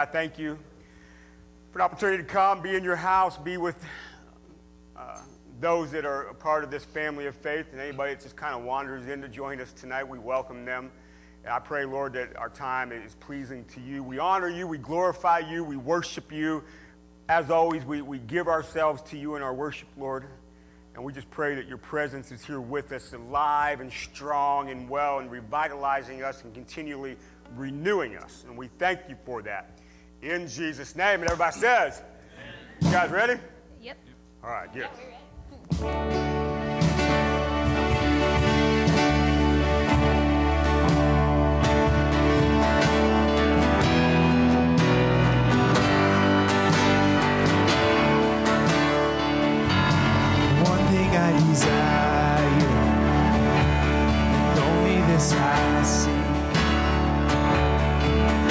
I thank you for an opportunity to come, be in your house, be with uh, those that are a part of this family of faith, and anybody that just kind of wanders in to join us tonight. We welcome them. And I pray, Lord, that our time is pleasing to you. We honor you, we glorify you, we worship you. As always, we, we give ourselves to you in our worship, Lord. And we just pray that your presence is here with us, alive and strong and well, and revitalizing us and continually renewing us. And we thank you for that in Jesus' name. And everybody says, You guys ready? Yep. All right, good. Yeah, One thing I desire, and only this I seek,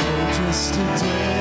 oh, just to dwell, dwell,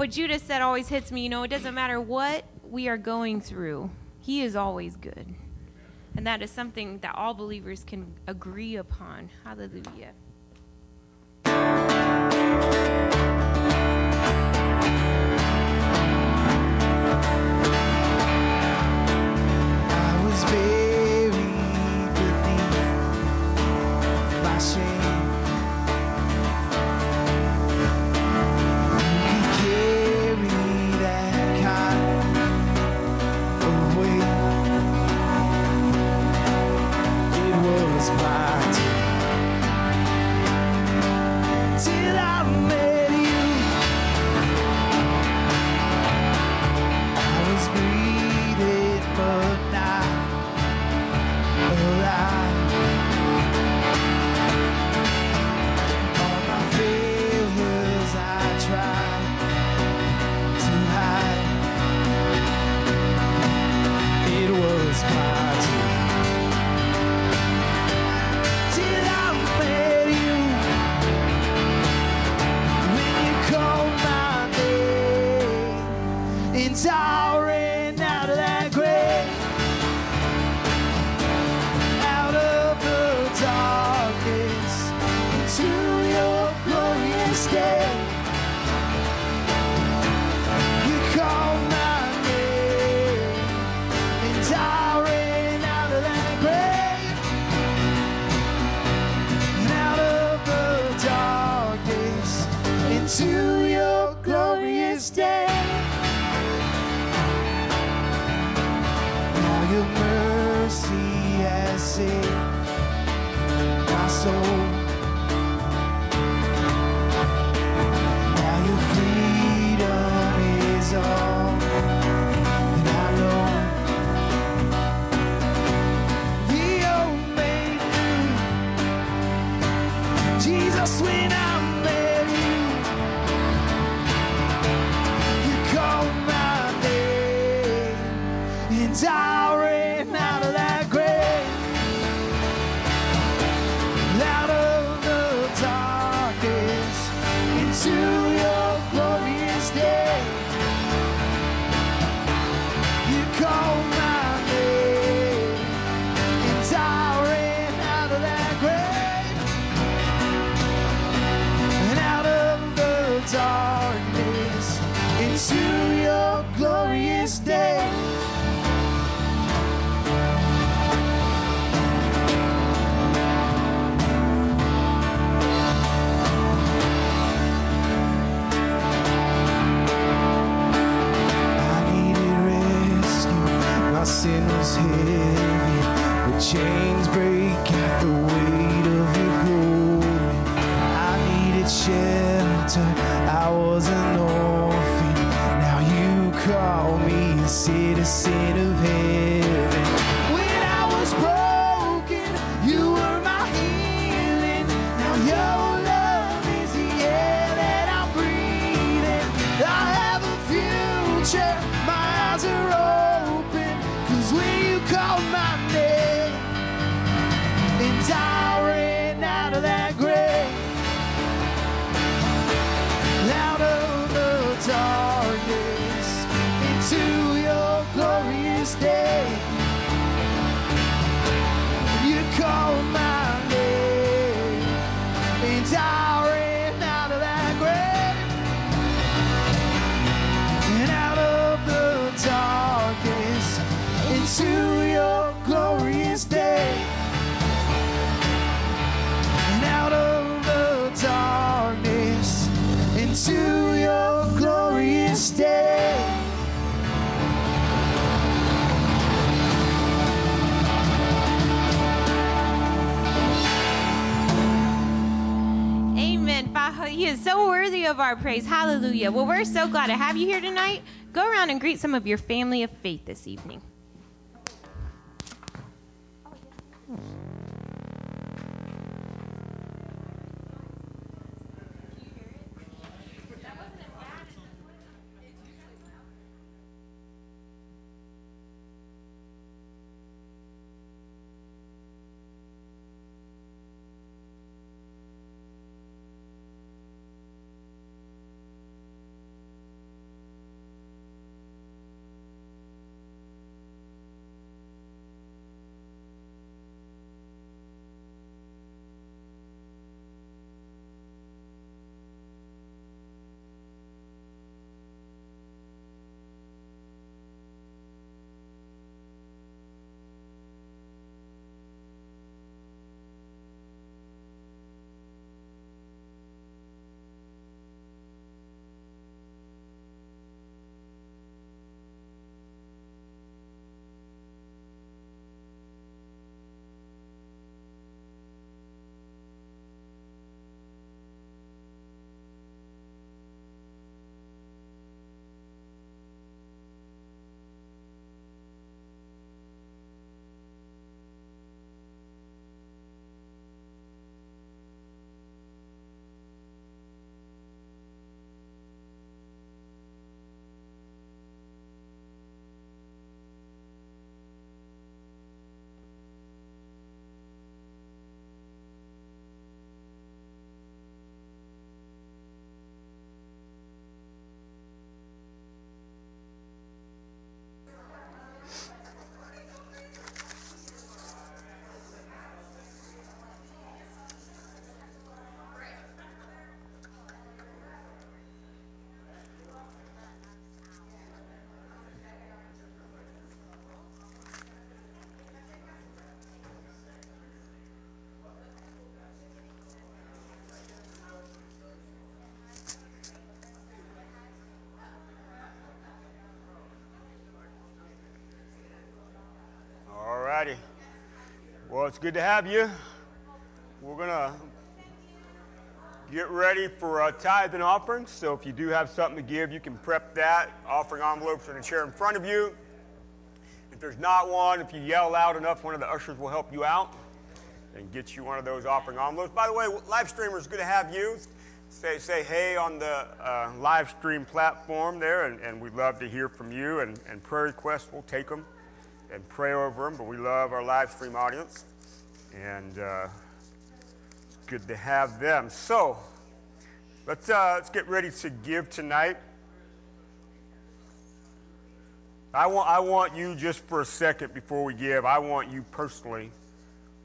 what Judas said always hits me. You know, it doesn't matter what we are going through, He is always good. And that is something that all believers can agree upon. Hallelujah. Of our praise. Hallelujah. Well, we're so glad to have you here tonight. Go around and greet some of your family of faith this evening. It's good to have you. We're going to get ready for a tithe and offering. So if you do have something to give, you can prep that. Offering envelopes in the chair in front of you. If there's not one, if you yell loud enough, one of the ushers will help you out and get you one of those offering envelopes. By the way, live streamers, good to have you. Say, say hey on the uh, live stream platform there, and, and we'd love to hear from you. And, and prayer requests, we'll take them and pray over them, but we love our live stream audience. And uh, it's good to have them. So let's, uh, let's get ready to give tonight. I want, I want you just for a second before we give, I want you personally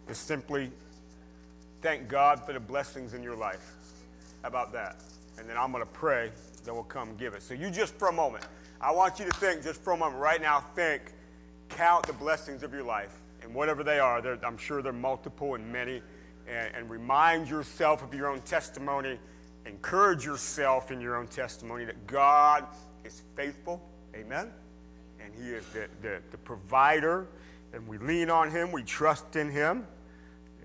to simply thank God for the blessings in your life. How about that? And then I'm going to pray that we'll come give it. So you just for a moment, I want you to think just for a moment right now, think, count the blessings of your life. And whatever they are, I'm sure they're multiple and many. And, and remind yourself of your own testimony. Encourage yourself in your own testimony that God is faithful. Amen. And He is the, the, the provider. And we lean on Him, we trust in Him.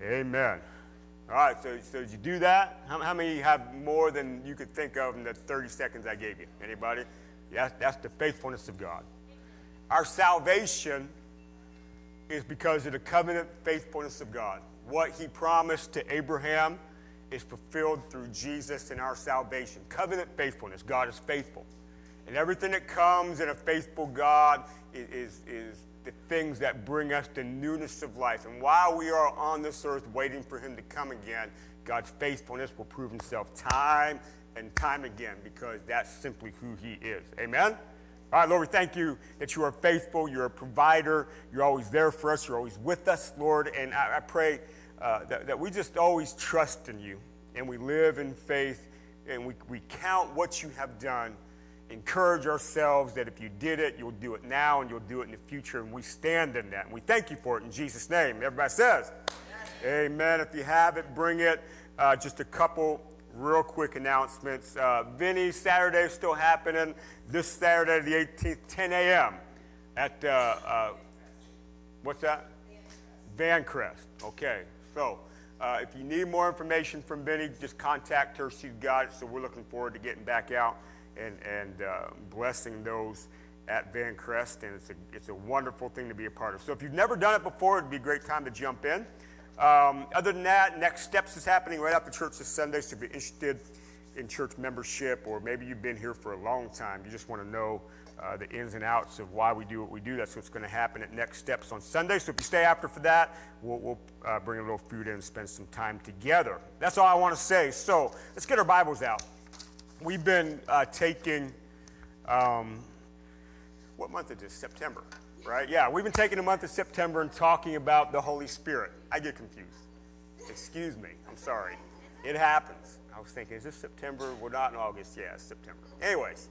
Amen. All right, so, so did you do that? How, how many have more than you could think of in the 30 seconds I gave you? Anybody? Yeah, that's the faithfulness of God. Our salvation is because of the covenant faithfulness of God. What he promised to Abraham is fulfilled through Jesus in our salvation. Covenant faithfulness. God is faithful. And everything that comes in a faithful God is, is, is the things that bring us the newness of life. And while we are on this earth waiting for him to come again, God's faithfulness will prove himself time and time again because that's simply who he is. Amen? All right, Lord, we thank you that you are faithful. You're a provider. You're always there for us. You're always with us, Lord. And I, I pray uh, that, that we just always trust in you and we live in faith and we, we count what you have done. Encourage ourselves that if you did it, you'll do it now and you'll do it in the future. And we stand in that. And we thank you for it in Jesus' name. Everybody says, Amen. If you have it, bring it. Uh, just a couple real quick announcements. Uh, Saturday is still happening. This Saturday, the 18th, 10 a.m. at, uh, uh, what's that? Vancrest. Okay. So uh, if you need more information from Vinny, just contact her. She's got it. So we're looking forward to getting back out and, and uh, blessing those at Vancrest. And it's a, it's a wonderful thing to be a part of. So if you've never done it before, it'd be a great time to jump in. Um, other than that, Next Steps is happening right after church this Sunday. So if you're interested in church membership, or maybe you've been here for a long time, you just want to know uh, the ins and outs of why we do what we do, that's what's going to happen at Next Steps on Sunday. So if you stay after for that, we'll, we'll uh, bring a little food in and spend some time together. That's all I want to say. So let's get our Bibles out. We've been uh, taking, um, what month is this? September, right? Yeah, we've been taking the month of September and talking about the Holy Spirit. I get confused. Excuse me. I'm sorry. It happens. I was thinking, is this September? We're not in August. Yeah, it's September. Anyways,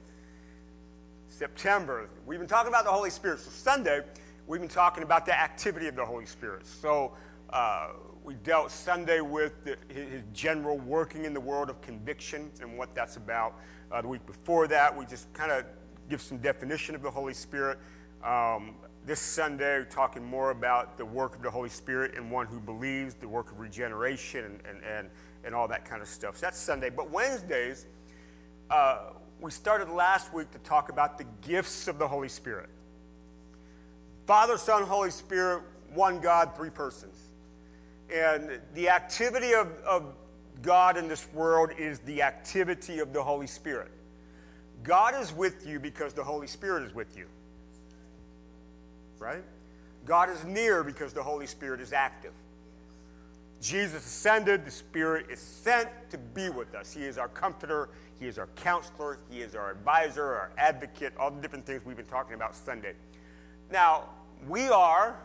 September. We've been talking about the Holy Spirit. So Sunday, we've been talking about the activity of the Holy Spirit. So uh, we dealt Sunday with the, his general working in the world of conviction and what that's about. Uh, the week before that, we just kind of give some definition of the Holy Spirit. Um, this Sunday, we're talking more about the work of the Holy Spirit and one who believes, the work of regeneration, and, and, and, and all that kind of stuff. So that's Sunday. But Wednesdays, uh, we started last week to talk about the gifts of the Holy Spirit. Father, Son, Holy Spirit, one God, three persons. And the activity of, of God in this world is the activity of the Holy Spirit. God is with you because the Holy Spirit is with you. Right? God is near because the Holy Spirit is active. Jesus ascended, the Spirit is sent to be with us. He is our comforter, He is our counselor, He is our advisor, our advocate, all the different things we've been talking about Sunday. Now, we are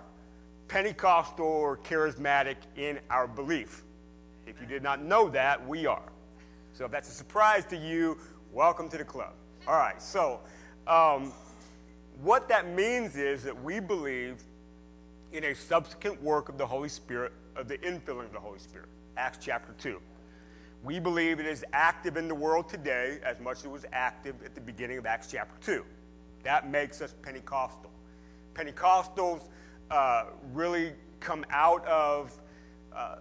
Pentecostal or charismatic in our belief. If you did not know that, we are. So if that's a surprise to you, welcome to the club. All right, so um, what that means is that we believe in a subsequent work of the Holy Spirit, of the infilling of the Holy Spirit. Acts chapter 2. We believe it is active in the world today as much as it was active at the beginning of Acts chapter 2. That makes us Pentecostal. Pentecostals uh, really come out of, uh,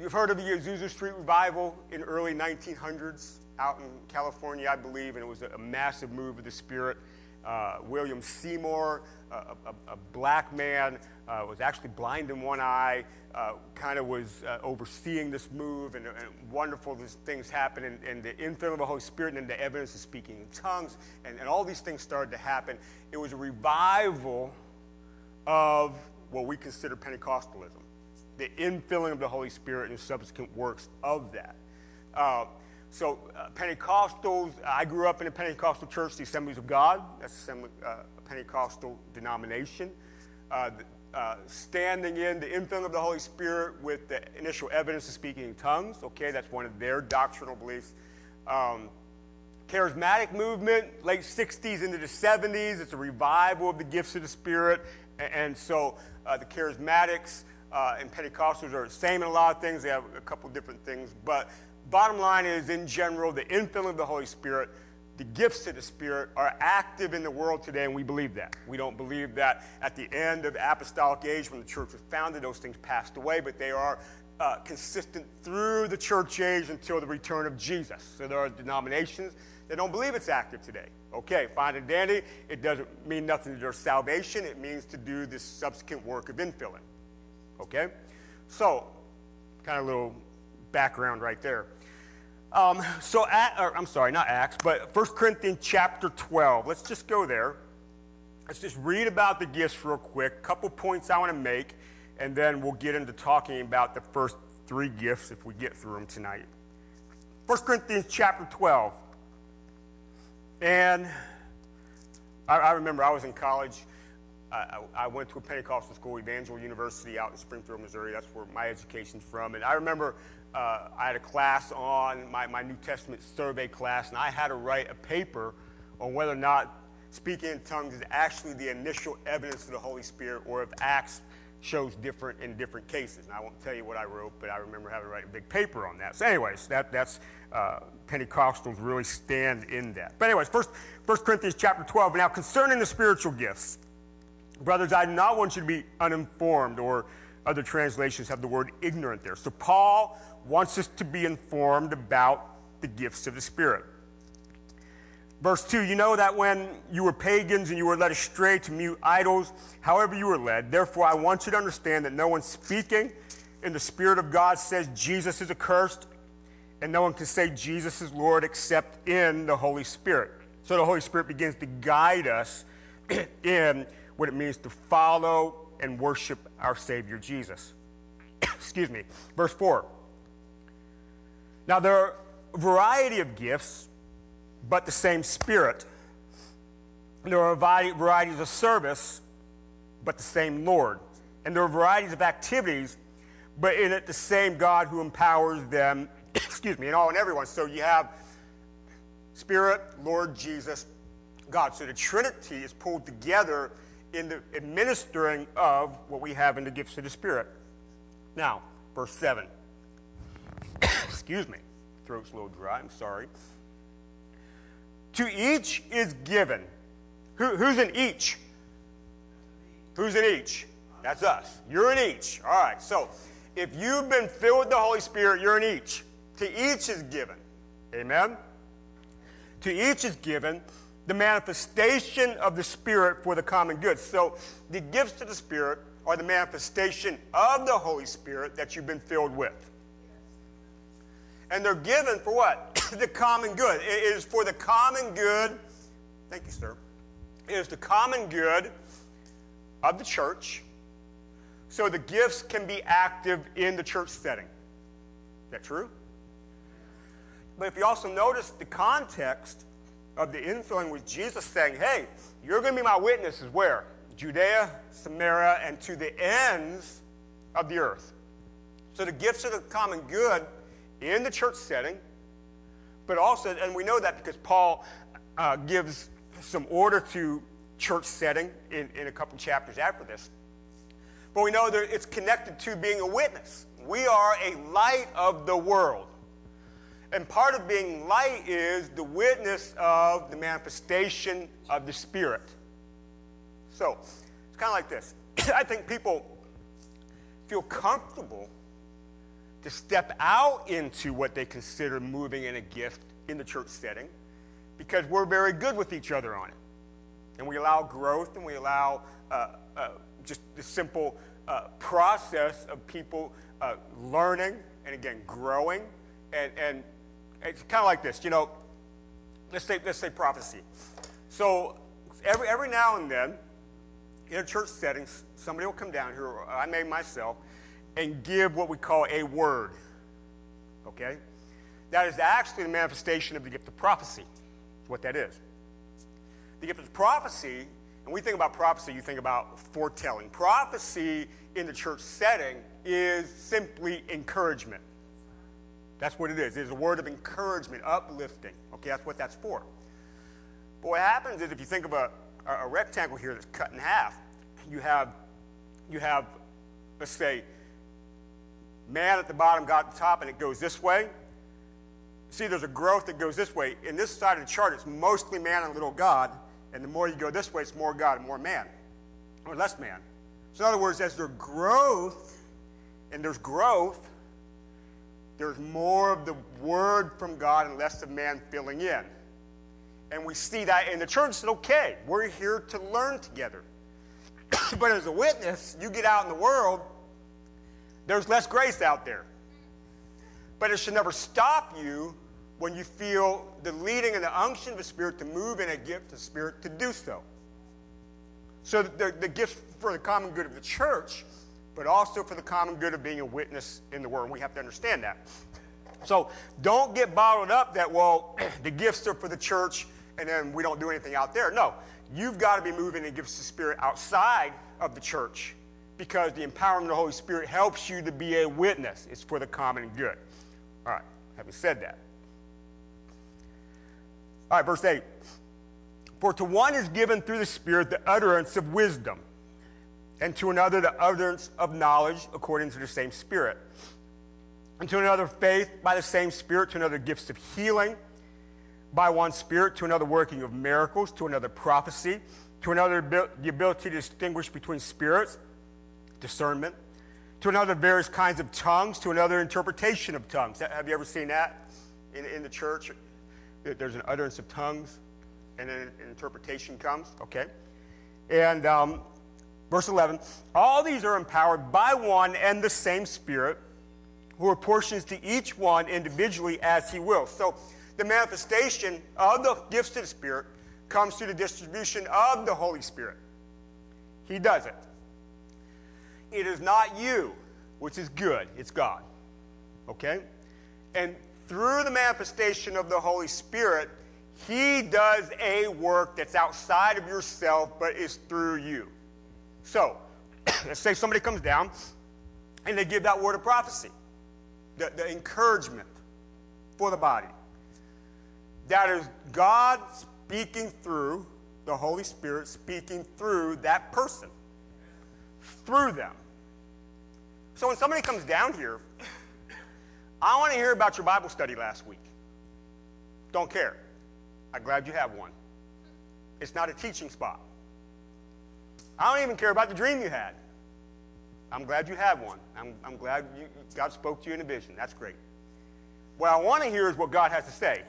you've heard of the Azusa Street Revival in early 1900s out in California, I believe, and it was a, a massive move of the Spirit. Uh, William Seymour, a, a, a black man, uh, was actually blind in one eye, uh, kind of was uh, overseeing this move, and, and wonderful things happened, and, and the infilling of the Holy Spirit, and the evidence of speaking in tongues, and, and all these things started to happen. It was a revival of what we consider Pentecostalism, the infilling of the Holy Spirit and the subsequent works of that. So, uh, Pentecostals, I grew up in a Pentecostal church, the Assemblies of God. That's a uh, Pentecostal denomination. Uh, uh, standing in the infilling of the Holy Spirit with the initial evidence of speaking in tongues. Okay, that's one of their doctrinal beliefs. Um, charismatic movement, late 60s into the 70s. It's a revival of the gifts of the Spirit. And, so uh, the charismatics uh, and Pentecostals are the same in a lot of things. They have a couple different things. But bottom line is, in general, the infilling of the Holy Spirit, the gifts of the Spirit are active in the world today, and we believe that. We don't believe that at the end of the apostolic age, when the church was founded, those things passed away, but they are uh, consistent through the church age until the return of Jesus. So there are denominations that don't believe it's active today. Okay, fine and dandy. It doesn't mean nothing to their salvation. It means to do this subsequent work of infilling. Okay? So, kind of a little background right there. Um, so, at, or, I'm sorry, not Acts, but 1 Corinthians chapter 12. Let's just go there. Let's just read about the gifts real quick. Couple points I want to make, and then we'll get into talking about the first three gifts if we get through them tonight. 1 Corinthians chapter 12. And I, I remember I was in college. I, I went to a Pentecostal school, Evangel University, out in Springfield, Missouri. That's where my education's from. And I remember uh, I had a class on my, my New Testament survey class, and I had to write a paper on whether or not speaking in tongues is actually the initial evidence of the Holy Spirit, or if Acts shows different in different cases. And I won't tell you what I wrote, but I remember having to write a big paper on that. So, anyways, that, that's uh, Pentecostals really stand in that. But, anyways, first, 1 Corinthians chapter 12. Now, concerning the spiritual gifts, brothers, I do not want you to be uninformed, or other translations have the word ignorant there. So, Paul wants us to be informed about the gifts of the Spirit. Verse 2 You know that when you were pagans and you were led astray to mute idols, however you were led, therefore I want you to understand that no one speaking in the Spirit of God says Jesus is accursed, and no one can say Jesus is Lord except in the Holy Spirit. So the Holy Spirit begins to guide us in what it means to follow and worship our Savior Jesus. Excuse me. Verse 4 Now there are a variety of gifts but the same Spirit. There are vari- varieties of service, but the same Lord. And there are varieties of activities, but in it the same God who empowers them, excuse me, and all and everyone. So you have Spirit, Lord Jesus, God. So the Trinity is pulled together in the administering of what we have in the gifts of the Spirit. Now, verse 7. excuse me, throat's a little dry, I'm sorry. To each is given. Who, who's in each? Who's in each? That's us. You're in each. All right. So if you've been filled with the Holy Spirit, you're in each. To each is given. Amen? To each is given the manifestation of the Spirit for the common good. So the gifts of the Spirit are the manifestation of the Holy Spirit that you've been filled with. And they're given for what? the common good. It is for the common good. Thank you, sir. It is the common good of the church. So the gifts can be active in the church setting. Is that true? But if you also notice the context of the infilling with Jesus saying, hey, you're going to be my witnesses where? Judea, Samaria, and to the ends of the earth. So the gifts of the common good in the church setting, but also, and we know that because Paul uh, gives some order to church setting in, in a couple chapters after this. But we know that it's connected to being a witness. We are a light of the world. And part of being light is the witness of the manifestation of the Spirit. So, it's kind of like this. I think people feel comfortable to step out into what they consider moving in a gift in the church setting because we're very good with each other on it. And we allow growth and we allow uh, uh, just the simple uh, process of people uh, learning and again growing. And, and it's kind of like this, you know, let's say, let's say prophecy. So every, every now and then in a church setting, somebody will come down here, I may myself, and give what we call a word. Okay? That is actually the manifestation of the gift of prophecy. Is what that is. The gift of prophecy, and we think about prophecy, you think about foretelling. Prophecy in the church setting is simply encouragement. That's what it is. It is a word of encouragement, uplifting. Okay, that's what that's for. But what happens is if you think of a, a, a rectangle here that's cut in half, you have, you have, let's say, man at the bottom, God at the top, and it goes this way. See, there's a growth that goes this way. In this side of the chart, it's mostly man and little God, and the more you go this way, it's more God and more man, or less man. So, in other words, as there's growth, and there's growth, there's more of the word from God and less of man filling in. And we see that in the church. It's okay. We're here to learn together. but as a witness, you get out in the world, there's less grace out there. But it should never stop you when you feel the leading and the unction of the Spirit to move in a gift of the Spirit to do so. So the, the gift for the common good of the church, but also for the common good of being a witness in the world. We have to understand that. So don't get bottled up that, well, the gifts are for the church and then we don't do anything out there. No, you've got to be moving in gifts of the Spirit outside of the church because the empowerment of the Holy Spirit helps you to be a witness. It's for the common good. All right, having said that. All right, verse 8. For to one is given through the Spirit the utterance of wisdom, and to another the utterance of knowledge according to the same Spirit, and to another faith by the same Spirit, to another gifts of healing by one Spirit, to another working of miracles, to another prophecy, to another the ability to distinguish between spirits, discernment, to another various kinds of tongues, to another interpretation of tongues. Have you ever seen that in, in the church? There's an utterance of tongues, and then an interpretation comes. Okay. And um, verse 11 all these are empowered by one and the same Spirit, who apportions to each one individually as he will. So the manifestation of the gifts of the Spirit comes through the distribution of the Holy Spirit. He does it. It is not you, which is good, it's God. Okay? And through the manifestation of the Holy Spirit, He does a work that's outside of yourself, but is through you. So, let's say somebody comes down and they give that word of prophecy, the, the encouragement for the body. That is God speaking through the Holy Spirit, speaking through that person, through them. So when somebody comes down here, I want to hear about your Bible study last week. Don't care. I'm glad you have one. It's not a teaching spot. I don't even care about the dream you had. I'm glad you had one. I'm, I'm glad you, God spoke to you in a vision. That's great. What I want to hear is what God has to say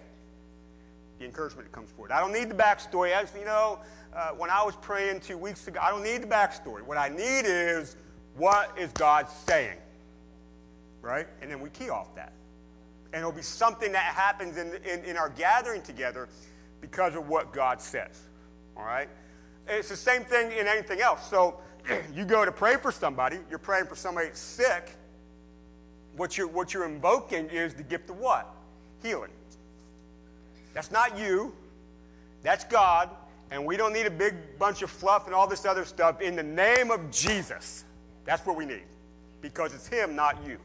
the encouragement that comes forward. I don't need the backstory. As you know, uh, when I was praying two weeks ago, I don't need the backstory. What I need is what is God saying, right? And then we key off that, and it'll be something that happens in, in, in our gathering together because of what God says. All right. It's the same thing in anything else. So you go to pray for somebody. You're praying for somebody that's sick. What you're what you're invoking is the gift of what? Healing. That's not you. That's God. And we don't need a big bunch of fluff and all this other stuff. In the name of Jesus, that's what we need. Because it's Him, not you.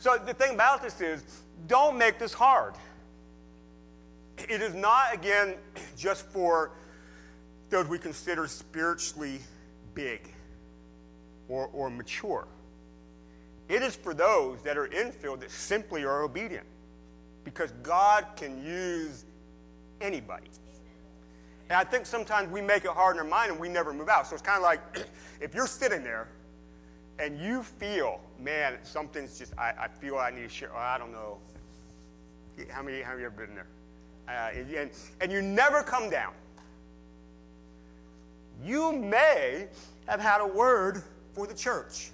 So the thing about this is don't make this hard. It is not, again, just for those we consider spiritually big or, or mature. It is for those that are infilled that simply are obedient because God can use anybody. And I think sometimes we make it hard in our mind and we never move out. So it's kind of like if you're sitting there and you feel, man, something's just, I, I feel I need to share. I don't know. How many have you ever been there? Uh, and, and you never come down. You may have had a word for the church.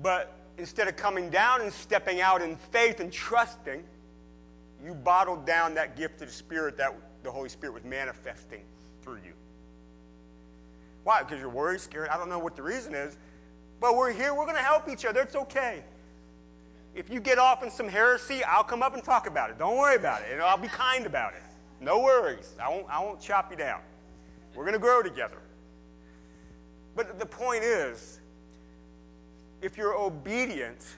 But instead of coming down and stepping out in faith and trusting, you bottled down that gift of the Spirit that the Holy Spirit was manifesting through you. Why? Because you're worried, scared. I don't know what the reason is. But we're here. We're going to help each other. It's okay. If you get off in some heresy, I'll come up and talk about it. Don't worry about it. And I'll be kind about it. No worries. I won't, I won't chop you down. We're going to grow together. But the point is, if you're obedient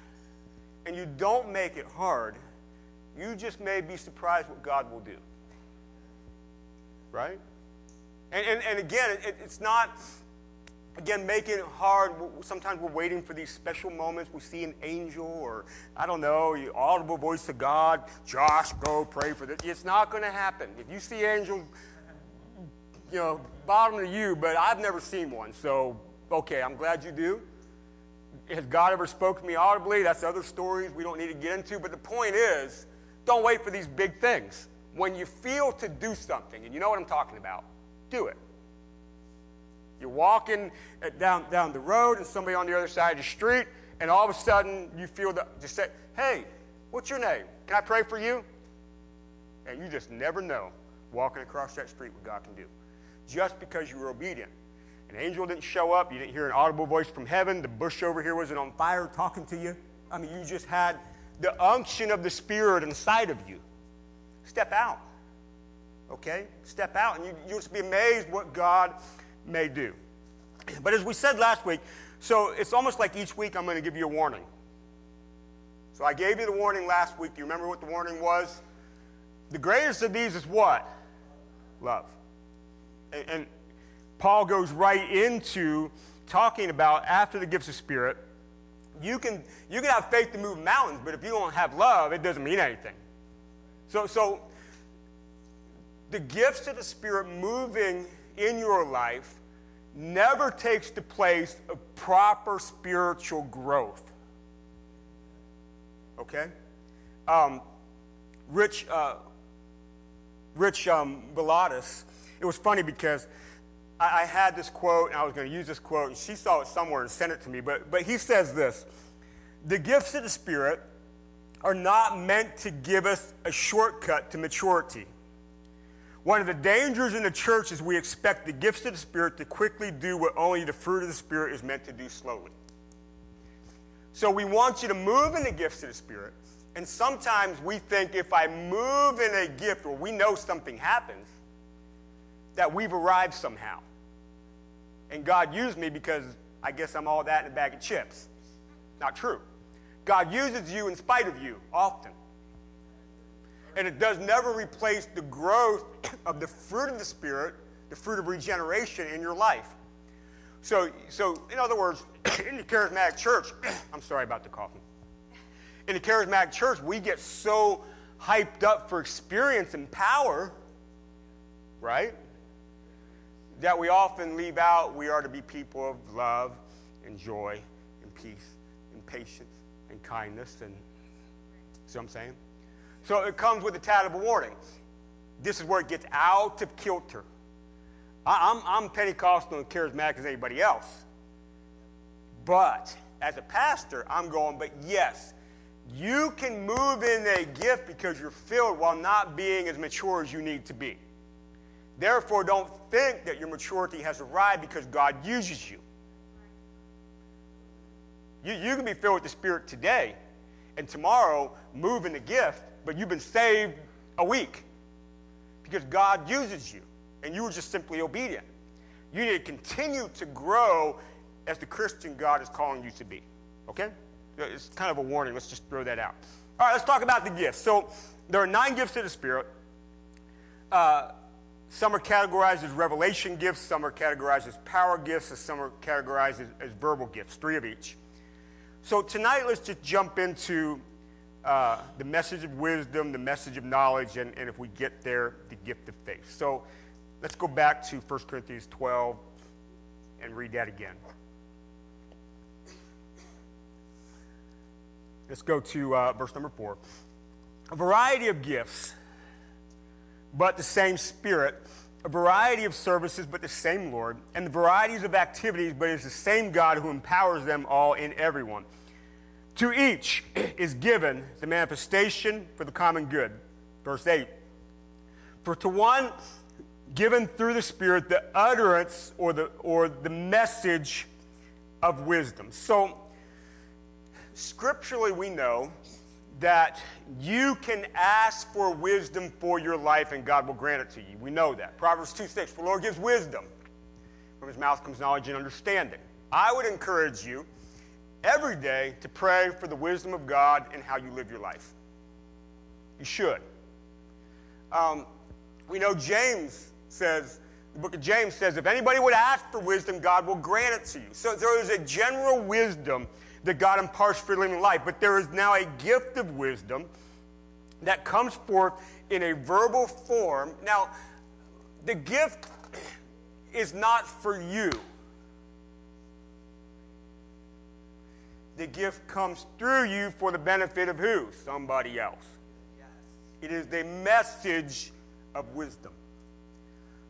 and you don't make it hard, you just may be surprised what God will do. Right? And, and, and again, it, it's not, again, making it hard. Sometimes we're waiting for these special moments. We see an angel or, I don't know, audible voice of God. Josh, go pray for this. It's not going to happen. If you see angels, you know, bottom to you, but I've never seen one. So, okay, I'm glad you do. Has God ever spoken to me audibly? That's other stories we don't need to get into. But the point is, don't wait for these big things. When you feel to do something, and you know what I'm talking about, do it. You're walking uh, down, down the road, and somebody on the other side of the street, and all of a sudden you feel the, just say, Hey, what's your name? Can I pray for you? And you just never know walking across that street what God can do. Just because you were obedient. An angel didn't show up, you didn't hear an audible voice from heaven, the bush over here wasn't on fire talking to you. I mean, you just had the unction of the Spirit inside of you. Step out. Okay? Step out, and you, you'll just be amazed what God may do. But as we said last week, so it's almost like each week I'm going to give you a warning. So I gave you the warning last week. Do you remember what the warning was? The greatest of these is what? Love. And, Paul goes right into talking about after the gifts of spirit, you can you can have faith to move mountains, but if you don't have love, it doesn't mean anything. So so the gifts of the spirit moving in your life never takes the place of proper spiritual growth. Okay? Um, Rich, uh, Rich um, Villodas, it was funny because I, I had this quote and I was going to use this quote, and she saw it somewhere and sent it to me. But, but he says this The gifts of the Spirit are not meant to give us a shortcut to maturity. One of the dangers in the church is we expect the gifts of the Spirit to quickly do what only the fruit of the Spirit is meant to do slowly. So we want you to move in the gifts of the Spirit. And sometimes we think if I move in a gift or we know something happens, that we've arrived somehow. And God used me because I guess I'm all that in a bag of chips. Not true. God uses you in spite of you often. And it does never replace the growth of the fruit of the Spirit, the fruit of regeneration in your life. So, so in other words, in the charismatic church, I'm sorry about the coughing. In the charismatic church, we get so hyped up for experience and power, right? That we often leave out we are to be people of love and joy and peace and patience and kindness and see what I'm saying? So it comes with a tad of a warning. This is where it gets out of kilter. I, I'm, I'm Pentecostal and charismatic as anybody else. But as a pastor, I'm going, but yes, you can move in a gift because you're filled while not being as mature as you need to be. Therefore, don't think that your maturity has arrived because God uses you. You, you can be filled with the Spirit today and tomorrow move in the gift, but you've been saved a week because God uses you and you were just simply obedient. You need to continue to grow as the Christian God is calling you to be. Okay? It's kind of a warning. Let's just throw that out. All right, let's talk about the gifts. So there are nine gifts of the Spirit. Uh, some are categorized as revelation gifts, some are categorized as power gifts, and some are categorized as, as verbal gifts, three of each. So tonight, let's just jump into uh, the message of wisdom, the message of knowledge, and, and if we get there, the gift of faith. So let's go back to 1 Corinthians 12 and read that again. Let's go to uh, verse number 4. A variety of gifts, but the same Spirit. A variety of services, but the same Lord. And the varieties of activities, but it's the same God who empowers them all in everyone. To each is given the manifestation for the common good. Verse 8. For to one given through the Spirit the utterance or the, or the message of wisdom. So, scripturally, we know that you can ask for wisdom for your life and God will grant it to you. We know that. Proverbs 2 6, the Lord gives wisdom. From his mouth comes knowledge and understanding. I would encourage you, every day to pray for the wisdom of God in how you live your life. You should. Um, we know James says, the book of James says, if anybody would ask for wisdom, God will grant it to you. So there is a general wisdom that God imparts for living life, but there is now a gift of wisdom that comes forth in a verbal form. Now, the gift is not for you. The gift comes through you for the benefit of who? Somebody else. It is the message of wisdom.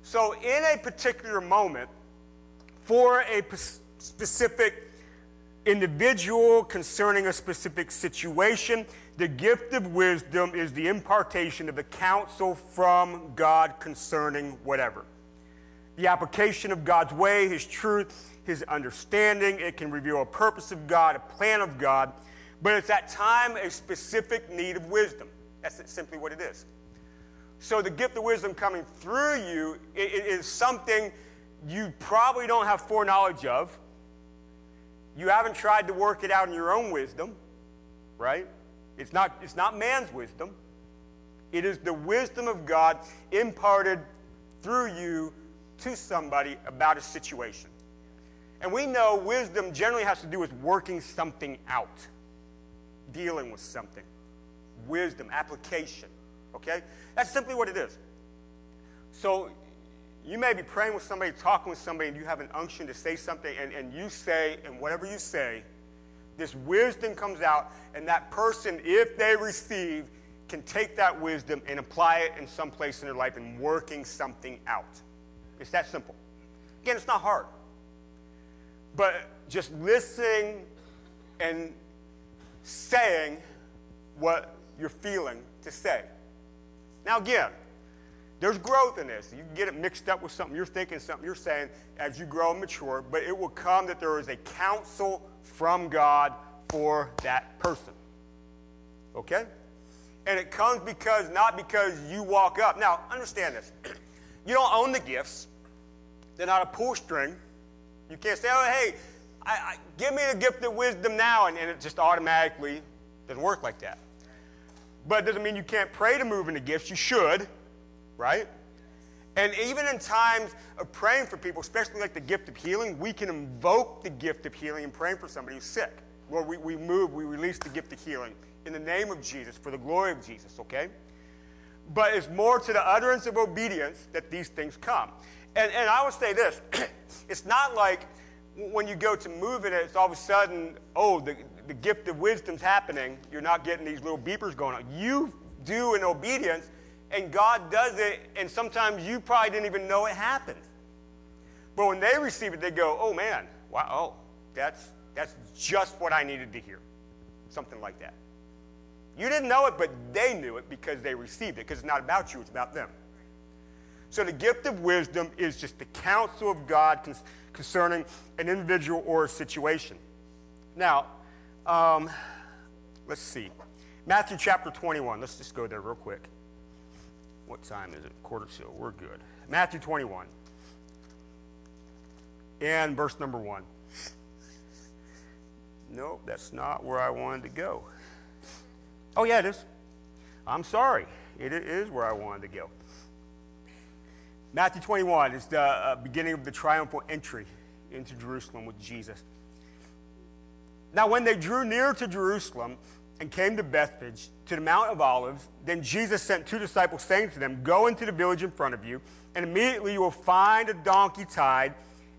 So, in a particular moment, for a specific individual concerning a specific situation, the gift of wisdom is the impartation of the counsel from God concerning whatever. The application of God's way, His truth, His understanding. It can reveal a purpose of God, a plan of God, but it's at time a specific need of wisdom. That's simply what it is. So the gift of wisdom coming through you i- i- is something you probably don't have foreknowledge of. You haven't tried to work it out in your own wisdom, right? It's not, it's not man's wisdom. It is the wisdom of God imparted through you to somebody about a situation. And we know wisdom generally has to do with working something out, dealing with something. Wisdom, application. Okay? That's simply what it is. So you may be praying with somebody, talking with somebody, and you have an unction to say something, and, and you say, and whatever you say, this wisdom comes out, and that person, if they receive, can take that wisdom and apply it in some place in their life and working something out. It's that simple. Again, it's not hard. But just listening and saying what you're feeling to say. Now, again, there's growth in this. You can get it mixed up with something you're thinking, something you're saying as you grow and mature, but it will come that there is a counsel from God for that person. Okay? And it comes because, not because you walk up. Now, understand this. You don't own the gifts, they're not a pull string. You can't say, oh, hey, I, I, give me the gift of wisdom now, and, and it just automatically doesn't work like that. But it doesn't mean you can't pray to move into gifts. You should, right? And even in times of praying for people, especially like the gift of healing, we can invoke the gift of healing and praying for somebody who's sick. Lord, we, we move, we release the gift of healing in the name of Jesus, for the glory of Jesus, okay? But it's more to the utterance of obedience that these things come. And, and I would say this it's not like when you go to move in it, it's all of a sudden, oh, the, the gift of wisdom's happening. You're not getting these little beepers going on. You do in obedience, and God does it, and sometimes you probably didn't even know it happened. But when they receive it, they go, oh man, wow, oh, that's, that's just what I needed to hear. Something like that. You didn't know it, but they knew it because they received it, because it's not about you, it's about them. So the gift of wisdom is just the counsel of God con- concerning an individual or a situation. Now, um, let's see. Matthew chapter 21. Let's just go there real quick. What time is it? Quarter to. We're good. Matthew 21. And verse number 1. Nope, that's not where I wanted to go. Oh, yeah, it is. I'm sorry. It is where I wanted to go. Matthew 21 is the uh, beginning of the triumphal entry into Jerusalem with Jesus. Now, when they drew near to Jerusalem and came to Bethphage, to the Mount of Olives, then Jesus sent two disciples, saying to them, Go into the village in front of you, and immediately you will find a donkey tied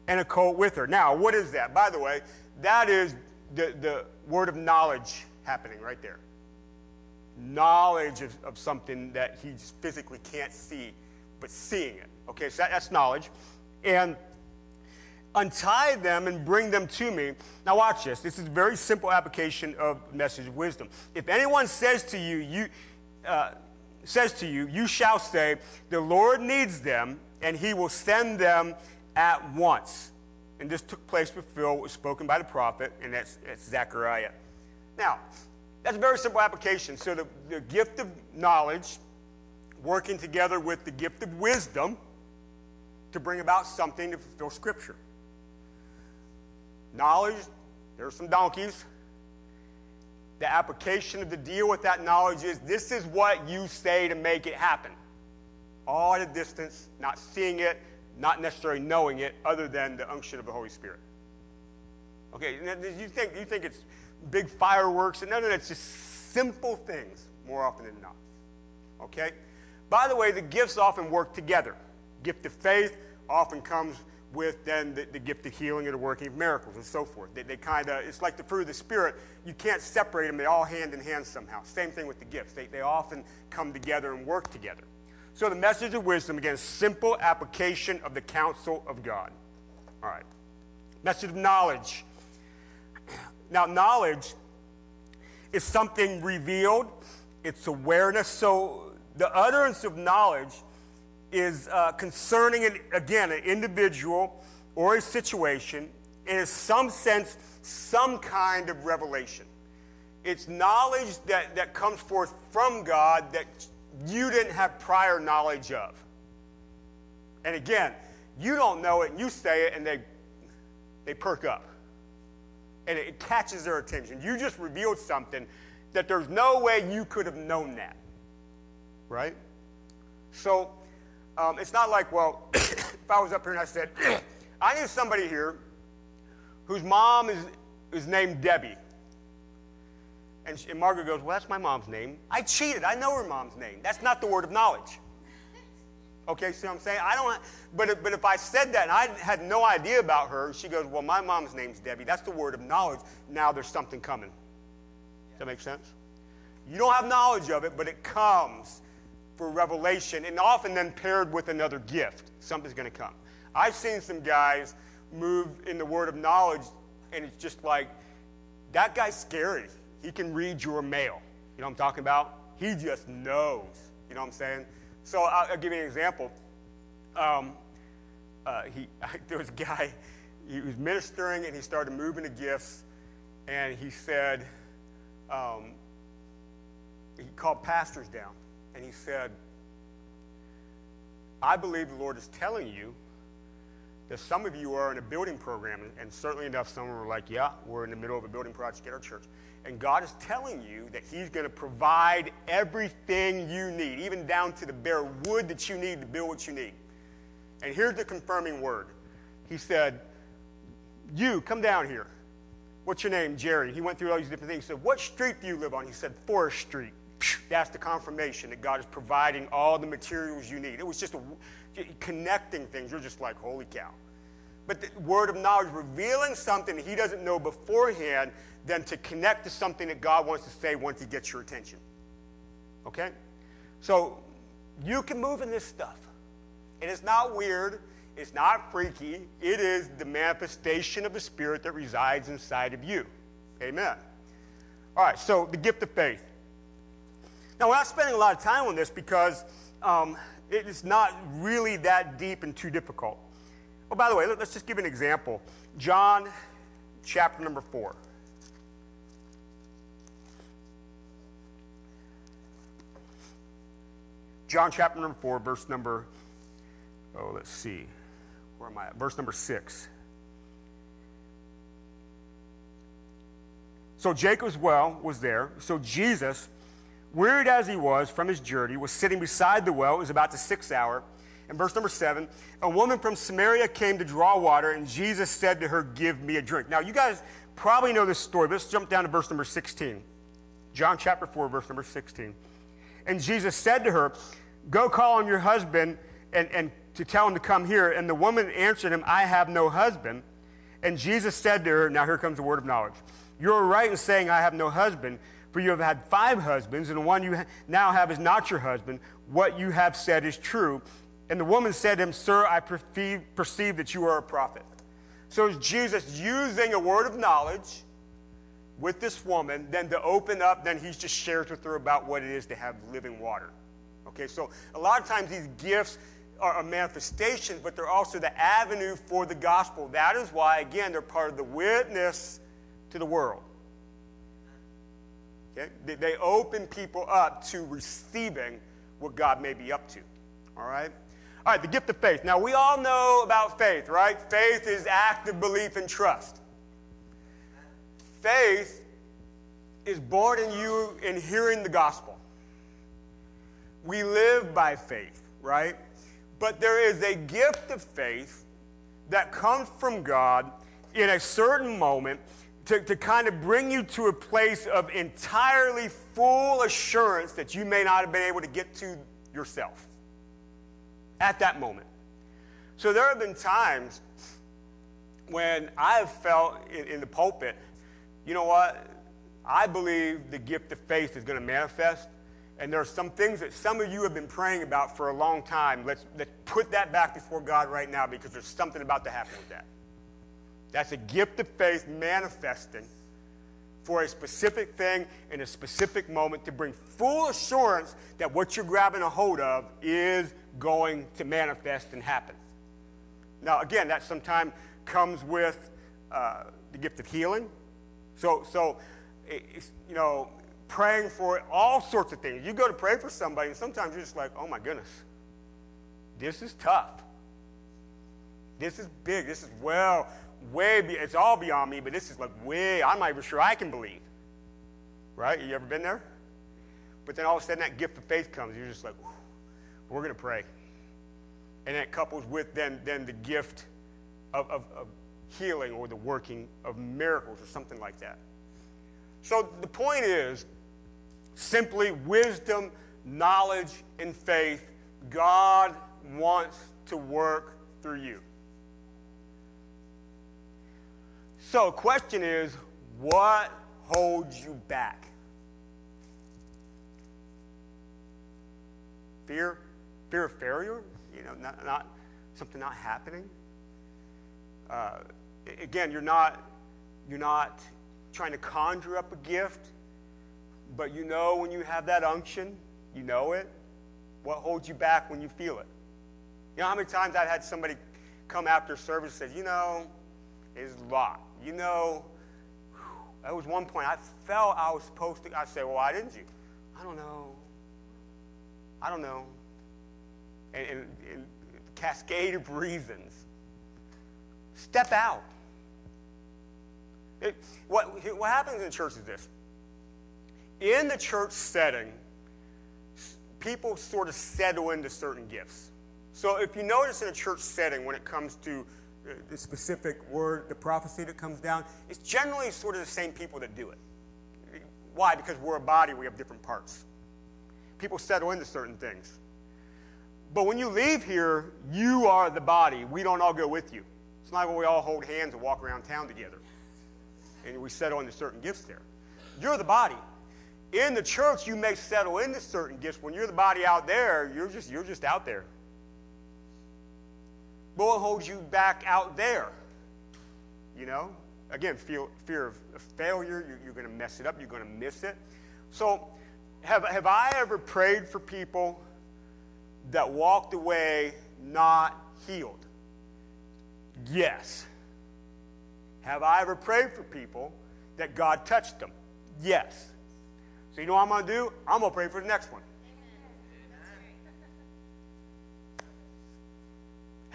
and a colt with her. Now, what is that? By the way, that is the, the word of knowledge happening right there. Knowledge of, of something that he just physically can't see, but seeing it. Okay, so that, that's knowledge. And untie them and bring them to me. Now, watch this. This is a very simple application of message of wisdom. If anyone says to you, you uh, says to you, you shall say, the Lord needs them, and he will send them at once. And this took place to fulfill what was spoken by the prophet, and that's, that's Zechariah. Now, that's a very simple application. So the, the gift of knowledge working together with the gift of wisdom to bring about something to fulfill Scripture. Knowledge There are some donkeys. The application of the deal with that knowledge is this is what you say to make it happen. All at a distance, not seeing it, not necessarily knowing it, other than the unction of the Holy Spirit. Okay, you think you think it's big fireworks? No, no, no, it's just simple things more often than not. Okay? By the way, the gifts often work together. Gift of faith often comes with then the, the gift of healing and the working of miracles and so forth. They, they kind of, it's like the fruit of the Spirit. You can't separate them. They all hand in hand somehow. Same thing with the gifts. They, they often come together and work together. So the message of wisdom, again, simple application of the counsel of God. All right. Message of knowledge. Now, knowledge is something revealed, it's awareness. So the utterance of knowledge is uh, concerning, an, again, an individual or a situation, and in some sense, some kind of revelation. It's knowledge that, that comes forth from God that you didn't have prior knowledge of. And again, you don't know it, and you say it, and they, they perk up. And it catches their attention. You just revealed something that there's no way you could have known that. Right? So, um, it's not like, well, if I was up here and I said, I knew somebody here whose mom is, is named Debbie. And, she, and Margaret goes, Well, that's my mom's name. I cheated. I know her mom's name. That's not the word of knowledge. Okay, see what I'm saying? I don't, but, if- but if I said that and I had no idea about her, she goes, Well, my mom's name's Debbie. That's the word of knowledge. Now there's something coming. Does that make sense? You don't have knowledge of it, but it comes for revelation and often then paired with another gift. Something's going to come. I've seen some guys move in the word of knowledge, and it's just like, that guy's scary. He can read your mail. You know what I'm talking about? He just knows. You know what I'm saying? So I'll, I'll give you an example. Um, uh, he, there was a guy, he was ministering and he started moving the gifts, and he said, um, he called pastors down and he said, I believe the Lord is telling you that some of you are in a building program, and certainly enough, some were like, Yeah, we're in the middle of a building project at our church. And God is telling you that He's going to provide everything you need, even down to the bare wood that you need to build what you need. And here's the confirming word He said, You, come down here. What's your name? Jerry. He went through all these different things. He said, What street do you live on? He said, Forest Street. That's the confirmation that God is providing all the materials you need. It was just a, connecting things. You're just like, Holy cow. But the word of knowledge, revealing something he doesn't know beforehand, then to connect to something that God wants to say once he gets your attention. Okay? So you can move in this stuff. And it's not weird, it's not freaky. It is the manifestation of the Spirit that resides inside of you. Amen. All right, so the gift of faith. Now, we're not spending a lot of time on this because um, it is not really that deep and too difficult. Oh, by the way, let- let's just give an example. John chapter number 4. John chapter number 4, verse number, oh, let's see. Where am I at? Verse number 6. So Jacob's well was there. So Jesus, wearied as he was from his journey, was sitting beside the well. It was about the sixth hour. And verse number seven, a woman from Samaria came to draw water, and Jesus said to her, Give me a drink. Now, you guys probably know this story, but let's jump down to verse number 16. John chapter 4, verse number 16. And Jesus said to her, Go call on your husband and, and to tell him to come here. And the woman answered him, I have no husband. And Jesus said to her, Now here comes the word of knowledge. You're right in saying, I have no husband, for you have had five husbands, and the one you now have is not your husband. What you have said is true. And the woman said to him, Sir, I perceive, perceive that you are a prophet. So is Jesus using a word of knowledge with this woman, then to open up, then he just shares with her about what it is to have living water. Okay, so a lot of times these gifts are a manifestation, but they're also the avenue for the gospel. That is why, again, they're part of the witness to the world. Okay? They, they open people up to receiving what God may be up to. All right? All right, the gift of faith. Now, we all know about faith, right? Faith is active belief and trust. faith is born in you in hearing the gospel. We live by faith, right? But there is a gift of faith that comes from God in a certain moment to, to kind of bring you to a place of entirely full assurance that you may not have been able to get to yourself at that moment. So there have been times when I have felt in, in the pulpit, you know what? I believe the gift of faith is going to manifest. And there are some things that some of you have been praying about for a long time. Let's, let's put that back before God right now because there's something about to happen with that. That's a gift of faith manifesting for a specific thing in a specific moment to bring full assurance that what you're grabbing a hold of is going to manifest and happen. Now, again, that sometimes comes with uh, the gift of healing. So, so you know, praying for all sorts of things. You go to pray for somebody, and sometimes you're just like, oh my goodness, this is tough. This is big. This is well, way, be, it's all beyond me, but this is like way, I'm not even sure I can believe. Right? You ever been there? But then all of a sudden that gift of faith comes. You're just like, we're going to pray. And that couples with then, then the gift of, of, of healing or the working of miracles or something like that. So the point is simply wisdom, knowledge, and faith. God wants to work through you. So, the question is what holds you back? Fear? Fear of failure? You know, not, not something not happening? Uh, again, you're not, you're not trying to conjure up a gift, but you know when you have that unction, you know it. What holds you back when you feel it? You know how many times I've had somebody come after service and say, you know, it's lot. You know, there was one point I felt I was supposed to. I said, well, why didn't you? I don't know. I don't know. And, and, and cascade of reasons. Step out. It, what, what happens in church is this. In the church setting, people sort of settle into certain gifts. So if you notice in a church setting, when it comes to the specific word, the prophecy that comes down, it's generally sort of the same people that do it. Why? Because we're a body, we have different parts. People settle into certain things. But when you leave here, you are the body. We don't all go with you. It's not like we all hold hands and walk around town together and we settle into certain gifts there. You're the body. In the church, you may settle into certain gifts. When you're the body out there, you're just, you're just out there. But what holds you back out there? You know? Again, fear of, of failure. You're, you're going to mess it up. You're going to miss it. So, have, have I ever prayed for people that walked away not healed? Yes. Have I ever prayed for people that God touched them? Yes. So you know what I'm going to do? I'm going to pray for the next one.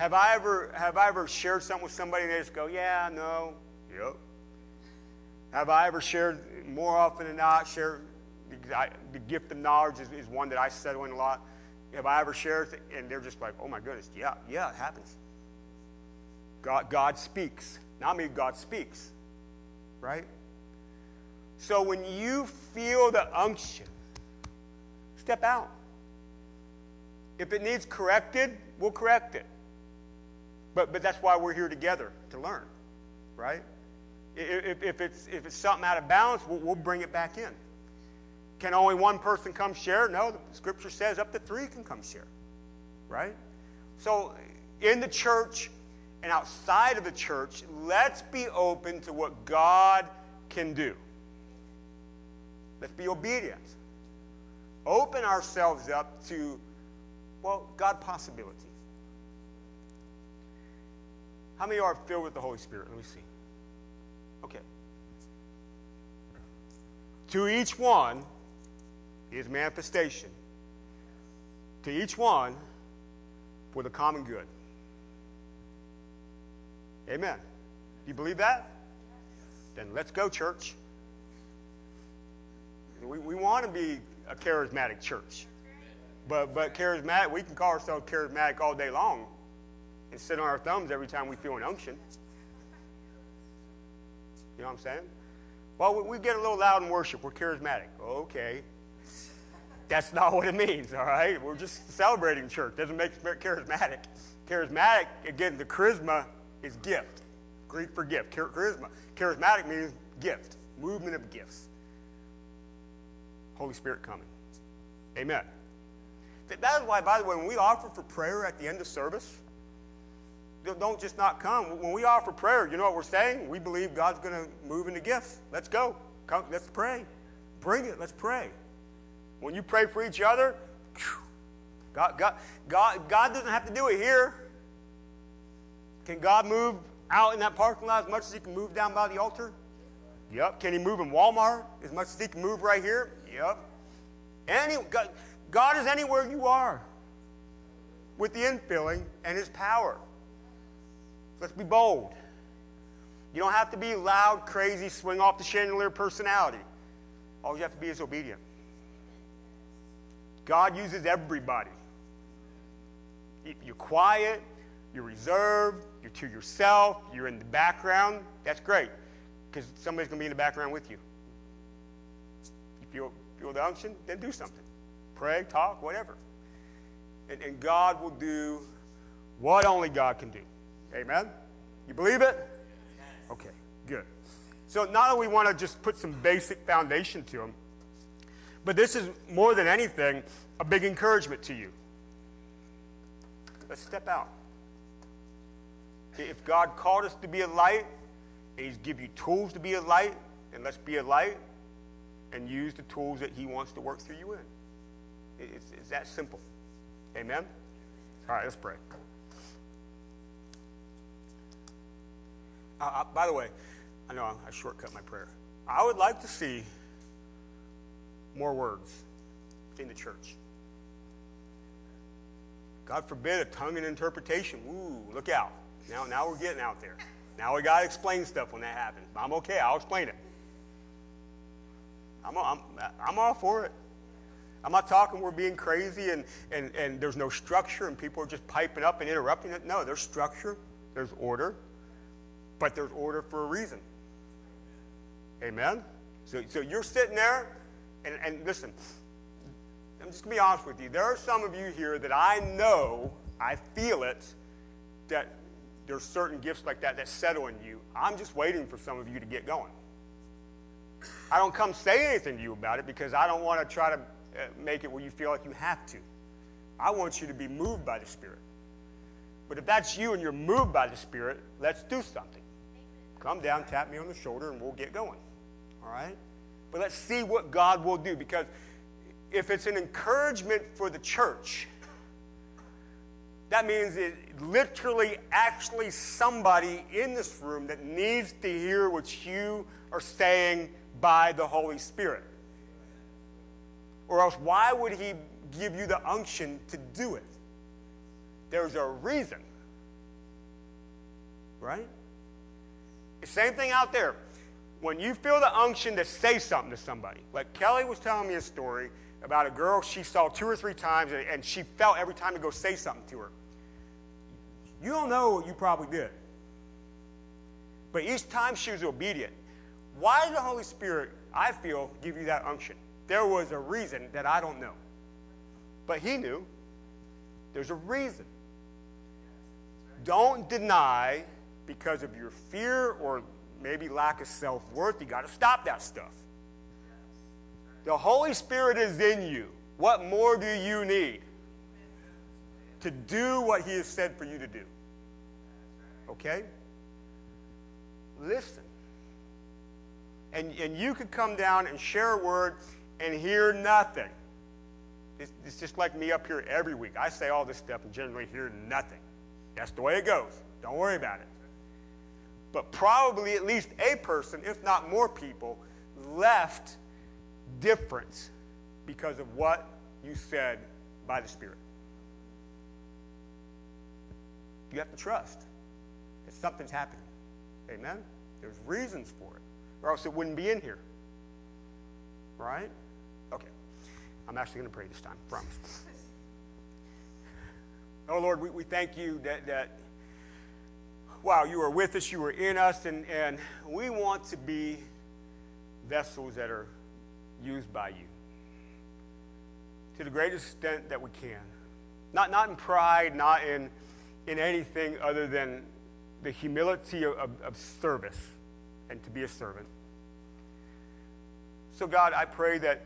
Have I ever have I ever shared something with somebody and they just go, yeah, no, yep. Have I ever shared more often than not? Share the, the gift of knowledge is, is one that I settle in a lot. Have I ever shared and they're just like, oh my goodness, yeah, yeah, it happens. God, God speaks. Not me, God speaks. Right? So when you feel the unction, step out. If it needs corrected, we'll correct it. But, but that's why we're here together to learn, right? If, if, it's, if it's something out of balance, we'll, we'll bring it back in. Can only one person come share? No, the scripture says up to three can come share, right? So in the church and outside of the church, let's be open to what God can do. Let's be obedient. Open ourselves up to, well, God possibility. How many are filled with the Holy Spirit? Let me see. Okay. To each one is manifestation. To each one for the common good. Amen. Do you believe that? then let's go, church. We, we want to be a charismatic church. But, but charismatic, we can call ourselves charismatic all day long and sit on our thumbs every time we feel an unction. You know what I'm saying? Well, we, get a little loud in worship. We're charismatic. Okay. That's not what it means, all right? We're just celebrating church. Doesn't make us charismatic. Charismatic, again, the charisma is gift. Greek for gift. Charisma. Charismatic means gift, movement of gifts. Holy Spirit coming. Amen. That is why, by the way, when we offer for prayer at the end of service, don't- just not come. When we offer prayer, you know what we're saying? We believe God's going to move into gifts. Let's go. Come, let's pray. Bring it. Let's pray. When you pray for each other, God, God, God, God doesn't have to do it here. Can God move out in that parking lot as much as He can move down by the altar? Yep. Can He move in Walmart as much as He can move right here? Yep. Any, God, God is anywhere you are with the infilling and His power. Let's be bold. You don't have to be loud, crazy, swing off the chandelier personality. All you have to be is obedient. God uses everybody. You're quiet, you're reserved, you're to yourself, you're in the background. That's great because somebody's going to be in the background with you. If you feel, feel the unction? Then do something. Pray, talk, whatever. And, and God will do what only God can do. Amen? You believe it? Okay, good. So not only we want to just put some basic foundation to them, but this is more than anything a big encouragement to you. Let's step out. If God called us to be a light, and He's give you tools to be a light, and let's be a light and use the tools that He wants to work through you in. It's, it's that simple. Amen? All right, let's pray. Uh, uh, by the way, I know I shortcut my prayer. I would like to see more words in the church. God forbid a tongue and interpretation. Ooh, look out. Now, now we're getting out there. Now we got to explain stuff when that happens. I'm okay. I'll explain it. I'm, I'm, I'm all for it. I'm not talking we're being crazy and, and, and there's no structure and people are just piping up and interrupting it. No, there's structure, there's order, but there's order for a reason. Amen? So, so you're sitting there, and, and listen, I'm just going to be honest with you. There are some of you here that I know, I feel it, that there's certain gifts like that that settle in you. I'm just waiting for some of you to get going. I don't come say anything to you about it because I don't want to try to uh, make it where you feel like you have to. I want you to be moved by the Spirit. But if that's you and you're moved by the Spirit, let's do something. Come down, tap me on the shoulder, and we'll get going. All right? But let's see what God will do because if it's an encouragement for the church, that means it literally, actually, somebody in this room that needs to hear what you are saying by the Holy Spirit. Or else, why would He give you the unction to do it? There's a reason. Right? Same thing out there. When you feel the unction to say something to somebody, like Kelly was telling me a story about a girl she saw two or three times and she felt every time to go say something to her. You don't know what you probably did. But each time she was obedient. Why did the Holy Spirit, I feel, give you that unction? There was a reason that I don't know. But He knew. There's a reason. Don't deny because of your fear or maybe lack of self worth. You got to stop that stuff. The Holy Spirit is in you. What more do you need to do what He has said for you to do? Okay? Listen. And, and you could come down and share a word and hear nothing. It's, it's just like me up here every week. I say all this stuff and generally hear nothing. That's the way it goes. Don't worry about it. But probably at least a person, if not more people, left difference because of what you said by the Spirit. You have to trust that something's happening. Amen? There's reasons for it. or else it wouldn't be in here. Right? Okay. I'm actually going to pray this time, promise. Oh, Lord, we, we thank you that, that, wow, you are with us, you are in us, and, and we want to be vessels that are used by you to the greatest extent that we can. Not, not in pride, not in, in anything other than the humility of, of, of service and to be a servant. So, God, I pray that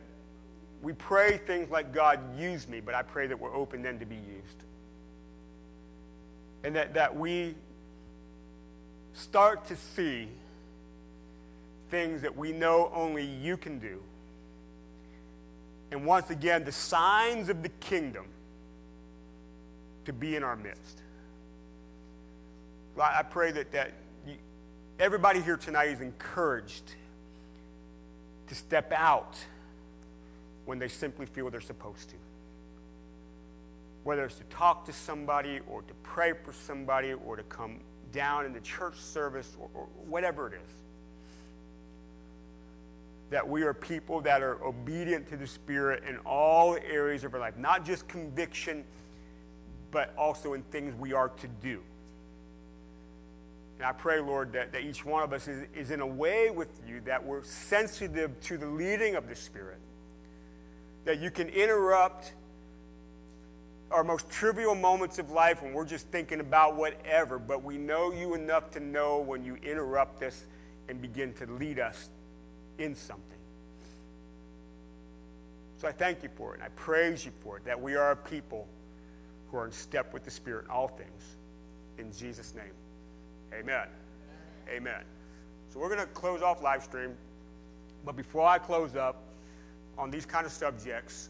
we pray things like, God, use me, but I pray that we're open then to be used. And that, that we start to see things that we know only you can do. And once again, the signs of the kingdom to be in our midst. I pray that, that you, everybody here tonight is encouraged to step out when they simply feel they're supposed to. Whether it's to talk to somebody or to pray for somebody or to come down in the church service or, or whatever it is. That we are people that are obedient to the Spirit in all areas of our life, not just conviction, but also in things we are to do. And I pray, Lord, that, that each one of us is, is in a way with you that we're sensitive to the leading of the Spirit. That you can interrupt our most trivial moments of life when we're just thinking about whatever, but we know you enough to know when you interrupt us and begin to lead us in something. So I thank you for it, and I praise you for it, that we are a people who are in step with the Spirit in all things. In Jesus' name. Amen. Amen. So we're going to close off live stream. But before I close up on these kind of subjects,